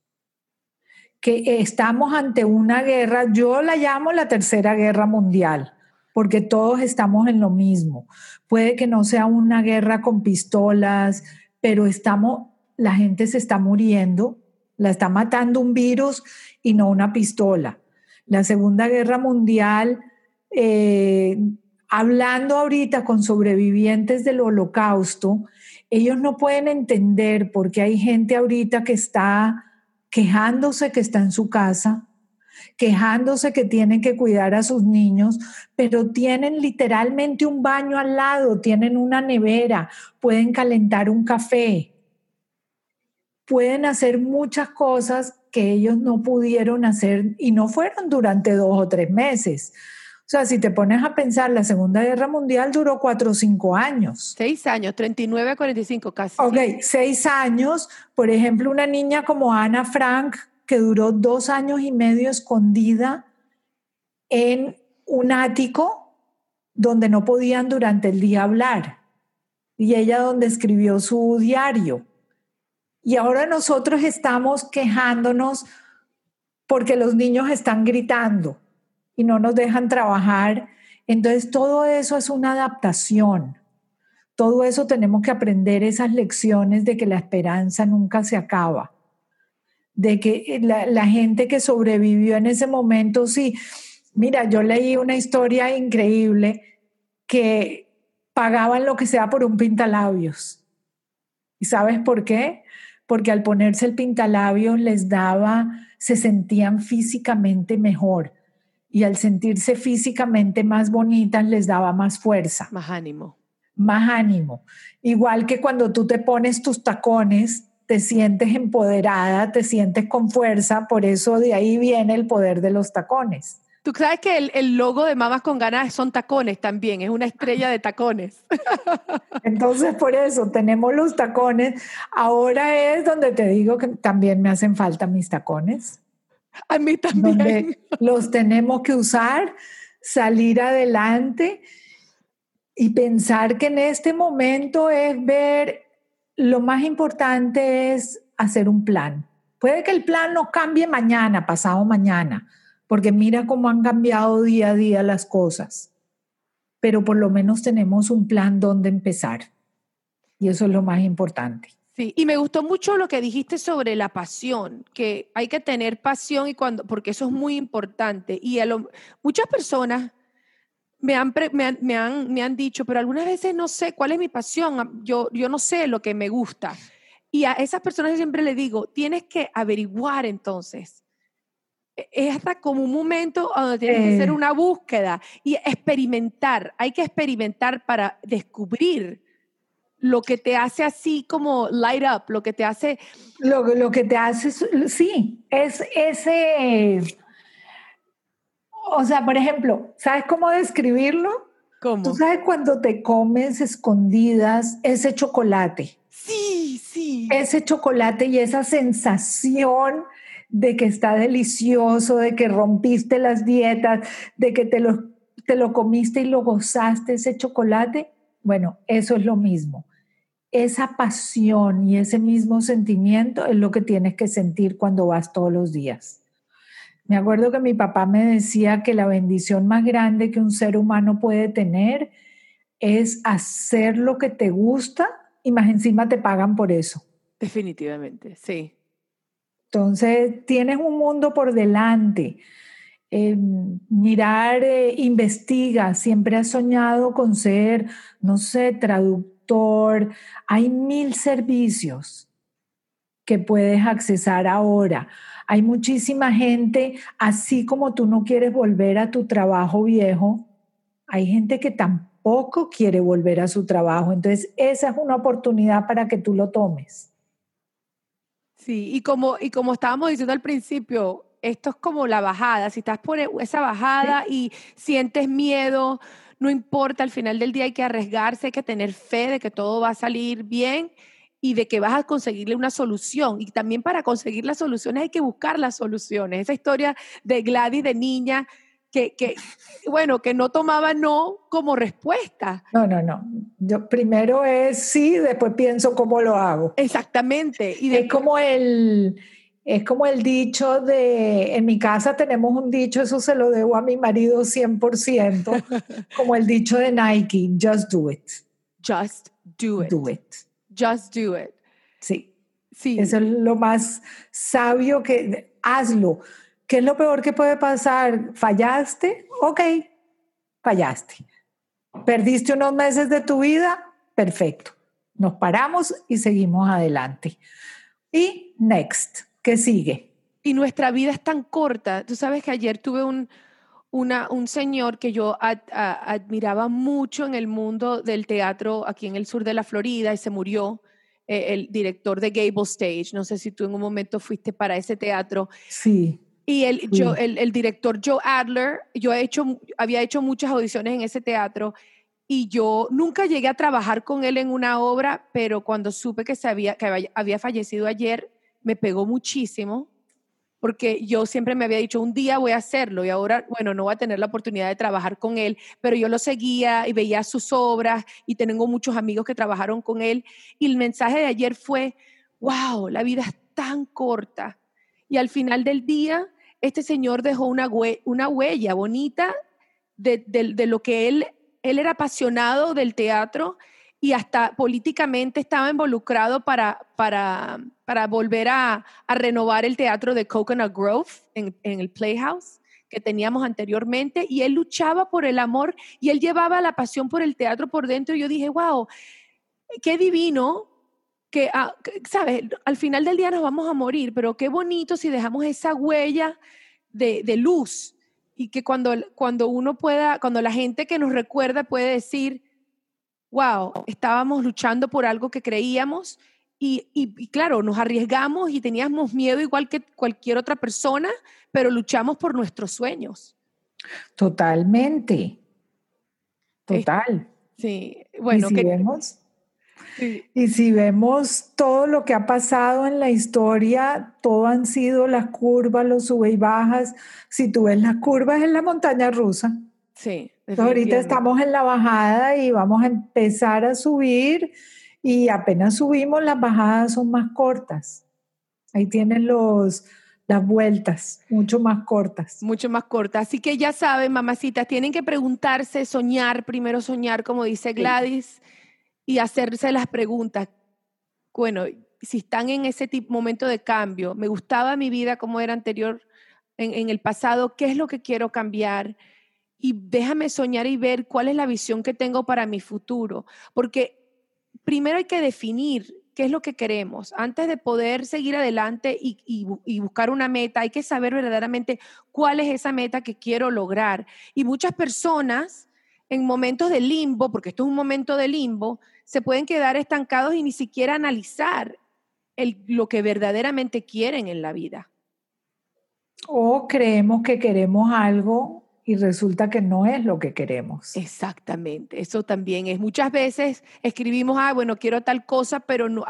Que estamos ante una guerra, yo la llamo la tercera guerra mundial, porque todos estamos en lo mismo. Puede que no sea una guerra con pistolas, pero estamos, la gente se está muriendo, la está matando un virus y no una pistola. La Segunda Guerra Mundial, eh, hablando ahorita con sobrevivientes del holocausto, ellos no pueden entender porque hay gente ahorita que está quejándose que está en su casa, quejándose que tienen que cuidar a sus niños, pero tienen literalmente un baño al lado, tienen una nevera, pueden calentar un café, pueden hacer muchas cosas que ellos no pudieron hacer y no fueron durante dos o tres meses. O sea, si te pones a pensar, la Segunda Guerra Mundial duró cuatro o cinco años. Seis años, 39 a 45 casi. Ok, seis años. Por ejemplo, una niña como Ana Frank, que duró dos años y medio escondida en un ático donde no podían durante el día hablar. Y ella donde escribió su diario. Y ahora nosotros estamos quejándonos porque los niños están gritando y no nos dejan trabajar. Entonces, todo eso es una adaptación. Todo eso tenemos que aprender esas lecciones de que la esperanza nunca se acaba, de que la, gente que sobrevivió en ese momento, sí, mira, yo leí una historia increíble que pagaban lo que sea por un pintalabios. ¿Y sabes por qué? Porque al ponerse el pintalabios les daba, se sentían físicamente mejor y al sentirse físicamente más bonitas les daba más fuerza. Más ánimo. Más ánimo. Igual que cuando tú te pones tus tacones, te sientes empoderada, te sientes con fuerza, por eso de ahí viene el poder de los tacones. Tú sabes que el, logo de Mamas con Ganas son tacones también, es una estrella de tacones. Entonces, por eso tenemos los tacones. Ahora es donde te digo que también me hacen falta mis tacones. A mí también. los tenemos que usar, salir adelante y pensar que en este momento es ver, lo más importante es hacer un plan. Puede que el plan no cambie mañana, pasado mañana, porque mira cómo han cambiado día a día las cosas, pero por lo menos tenemos un plan donde empezar. Y eso es lo más importante. Sí, y me gustó mucho lo que dijiste sobre la pasión, que hay que tener pasión y cuando, porque eso es muy importante. Y muchas personas me han, me, han, me, han, dicho, pero algunas veces no sé cuál es mi pasión, yo, yo no sé lo que me gusta. Y a esas personas siempre le digo, tienes que averiguar entonces. E, es hasta como un momento donde tienes que hacer eh. una búsqueda y experimentar. Hay que experimentar para descubrir lo que te hace así como light up, lo que te hace... Lo, lo que te hace, sí, es ese... O sea, por ejemplo, ¿sabes cómo describirlo? ¿Cómo? Tú sabes cuando te comes escondidas ese chocolate. Sí, sí. Ese chocolate y esa sensación de que está delicioso, de que rompiste las dietas, de que te lo, te lo comiste y lo gozaste, ese chocolate. Bueno, eso es lo mismo. Esa pasión y ese mismo sentimiento es lo que tienes que sentir cuando vas todos los días. Me acuerdo que mi papá me decía que la bendición más grande que un ser humano puede tener es hacer lo que te gusta y más encima te pagan por eso. Definitivamente, sí. Entonces, tienes un mundo por delante. Eh, mirar, eh, investiga, siempre has soñado con ser, no sé, traductor. Hay mil servicios que puedes accesar ahora. Hay muchísima gente, así como tú no quieres volver a tu trabajo viejo, hay gente que tampoco quiere volver a su trabajo. Entonces, esa es una oportunidad para que tú lo tomes. Sí, y como, y como estábamos diciendo al principio, esto es como la bajada. Si estás por esa bajada y sientes miedo, no importa, al final del día hay que arriesgarse, hay que tener fe de que todo va a salir bien y de que vas a conseguirle una solución. Y también para conseguir las soluciones hay que buscar las soluciones. Esa historia de Gladys de niña, que, que, bueno, que no tomaba no como respuesta. No, no, no. Yo primero es sí, después pienso cómo lo hago. Exactamente. Y es como el, es como el dicho de, en mi casa tenemos un dicho, eso se lo debo a mi marido 100%, como el dicho de Nike, just do it. Just do it. Do it. Just do it. Sí. Sí. Eso es lo más sabio que hazlo. ¿Qué es lo peor que puede pasar? ¿Fallaste? Ok, fallaste. ¿Perdiste unos meses de tu vida? Perfecto. Nos paramos y seguimos adelante. Y next, ¿qué sigue? Y nuestra vida es tan corta. Tú sabes que ayer tuve un, una, un señor que yo admiraba mucho en el mundo del teatro aquí en el sur de la Florida y se murió. Eh, el director de Gable Stage, no sé si tú en un momento fuiste para ese teatro. Sí. Y el, yo, el, el, director Joe Adler, yo he hecho, había hecho muchas audiciones en ese teatro y yo nunca llegué a trabajar con él en una obra, pero cuando supe que, se había, que había fallecido ayer, me pegó muchísimo, porque yo siempre me había dicho, un día voy a hacerlo y ahora, bueno, no voy a tener la oportunidad de trabajar con él, pero yo lo seguía y veía sus obras y tengo muchos amigos que trabajaron con él. Y el mensaje de ayer fue, wow, la vida es tan corta. Y al final del día, este señor dejó una, una huella bonita de, lo que él, él era apasionado del teatro y hasta políticamente estaba involucrado para, para, para volver a, renovar el teatro de Coconut Grove en, el Playhouse que teníamos anteriormente y él luchaba por el amor y él llevaba la pasión por el teatro por dentro y yo dije, wow, qué divino que, ah, ¿sabes? Al final del día nos vamos a morir, pero qué bonito si dejamos esa huella de, de luz y que cuando, cuando uno pueda, cuando la gente que nos recuerda puede decir, wow, estábamos luchando por algo que creíamos y, y, claro, nos arriesgamos y teníamos miedo igual que cualquier otra persona, pero luchamos por nuestros sueños. Totalmente. Total. Sí, bueno, ¿Y si vemos, y si vemos todo lo que ha pasado en la historia, todo han sido las curvas, los sube y bajas. Si tú ves las curvas en la montaña rusa. Sí. ahorita estamos en la bajada y vamos a empezar a subir y apenas subimos, las bajadas son más cortas. Ahí tienen los, las vueltas, mucho más cortas. Mucho más cortas. Así que ya saben, mamacitas, tienen que preguntarse, soñar, primero soñar, como dice Gladys y hacerse las preguntas. Bueno, si están en ese tipo, momento de cambio, me gustaba mi vida como era anterior en, el pasado, ¿qué es lo que quiero cambiar? Y déjame soñar y ver cuál es la visión que tengo para mi futuro. Porque primero hay que definir qué es lo que queremos. Antes de poder seguir adelante y, buscar una meta, hay que saber verdaderamente cuál es esa meta que quiero lograr. Y muchas personas en momentos de limbo, porque esto es un momento de limbo, se pueden quedar estancados y ni siquiera analizar lo que verdaderamente quieren en la vida. O creemos que queremos algo y resulta que no es lo que queremos. Exactamente, eso también es. Muchas veces escribimos, ah, bueno, quiero tal cosa, pero no,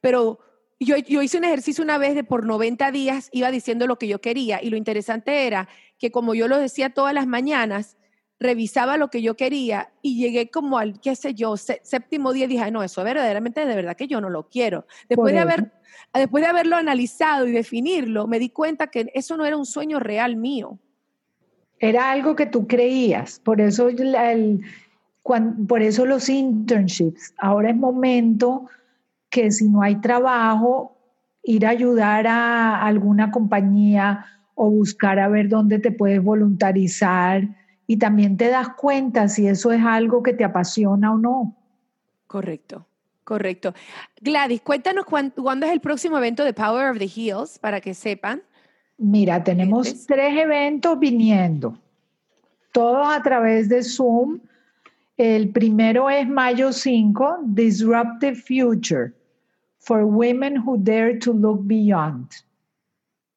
pero yo, yo, hice un ejercicio una vez de por 90 días, iba diciendo lo que yo quería y lo interesante era que como yo lo decía todas las mañanas, revisaba lo que yo quería y llegué como al, qué sé yo, séptimo día y dije, no, eso verdaderamente de verdad que yo no lo quiero. Después de, haber, después de haberlo analizado y definirlo, me di cuenta que eso no era un sueño real mío. Era algo que tú creías, por eso, el, por eso los internships. Ahora es momento que si no hay trabajo, ir a ayudar a alguna compañía o buscar a ver dónde te puedes voluntarizar y también te das cuenta si eso es algo que te apasiona o no. Correcto, correcto. Gladys, cuéntanos cuándo, es el próximo evento de Power of the Hills para que sepan. Mira, tenemos tres eventos viniendo, todos a través de Zoom. El primero es mayo 5, Disruptive Future, for Women Who Dare to Look Beyond.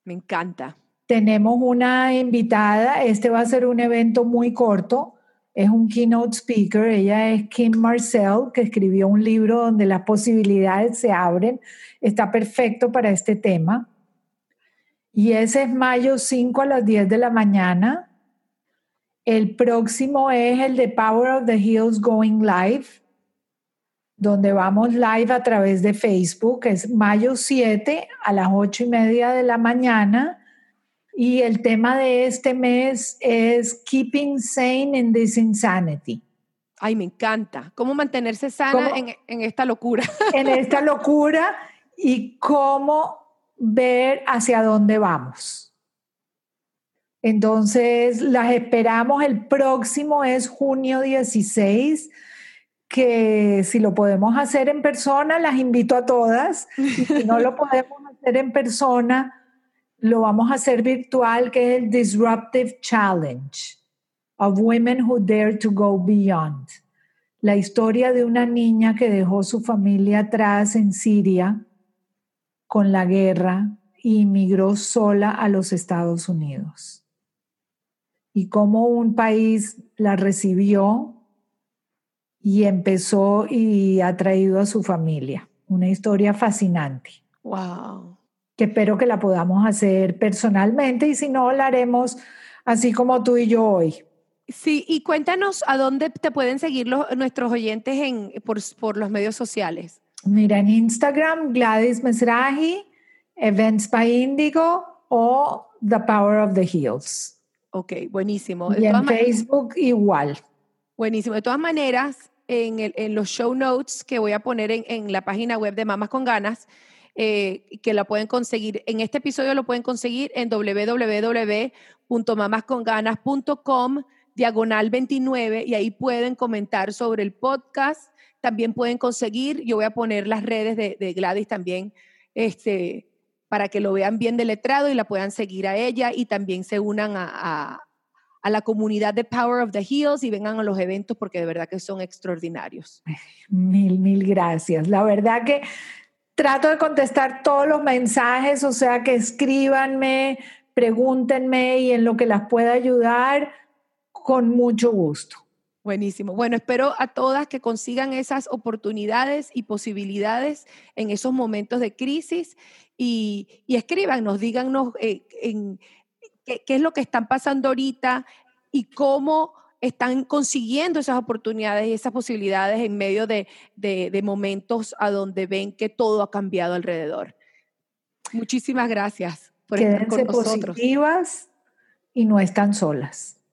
Me encanta. Tenemos una invitada, este va a ser un evento muy corto, es un keynote speaker, ella es Kim Marcel, que escribió un libro donde las posibilidades se abren, está perfecto para este tema. Y ese es mayo 5 a las 10 de la mañana. El próximo es el de Power of the Hills Going Live donde vamos live a través de Facebook, es mayo 7 a las 8 y media de la mañana. Y el tema de este mes es Keeping Sane in This Insanity. Ay, me encanta. ¿Cómo mantenerse sana en, en, esta locura? En esta locura y cómo ver hacia dónde vamos. Entonces, las esperamos. El próximo es junio 16 que si lo podemos hacer en persona, las invito a todas. Y si no lo podemos hacer en persona, lo vamos a hacer virtual, que es el Disruptive Challenge of Women Who Dare to Go Beyond. La historia de una niña que dejó su familia atrás en Siria con la guerra y migró sola a los Estados Unidos. Y cómo un país la recibió y empezó y ha traído a su familia. Una historia fascinante. Wow. Que espero que la podamos hacer personalmente y si no, la haremos así como tú y yo hoy. Sí, y cuéntanos a dónde te pueden seguir nuestros oyentes en, por, los medios sociales. Mira, en Instagram, Gladys Mesraji, Events by Indigo o The Power of the Hills. Ok, buenísimo. y en Facebook igual. Buenísimo. De todas maneras, en, los show notes que voy a poner en, la página web de Mamas con Ganas, eh, que la pueden conseguir. En este episodio lo pueden conseguir en www.mamasconganas.com, diagonal 29, y ahí pueden comentar sobre el podcast. También pueden conseguir, yo voy a poner las redes de, Gladys también, este, para que lo vean bien letrado y la puedan seguir a ella y también se unan a a la comunidad de Power of the Hills y vengan a los eventos porque de verdad que son extraordinarios. Mil, mil gracias. La verdad que trato de contestar todos los mensajes, o sea que escríbanme, pregúntenme y en lo que las pueda ayudar, con mucho gusto. Buenísimo. Bueno, espero a todas que consigan esas oportunidades y posibilidades en esos momentos de crisis y, y escríbanos, díganos eh, en qué, es lo que están pasando ahorita y cómo están consiguiendo esas oportunidades y esas posibilidades en medio de, momentos a donde ven que todo ha cambiado alrededor. Muchísimas gracias por estar con nosotros. positivas y no están solas.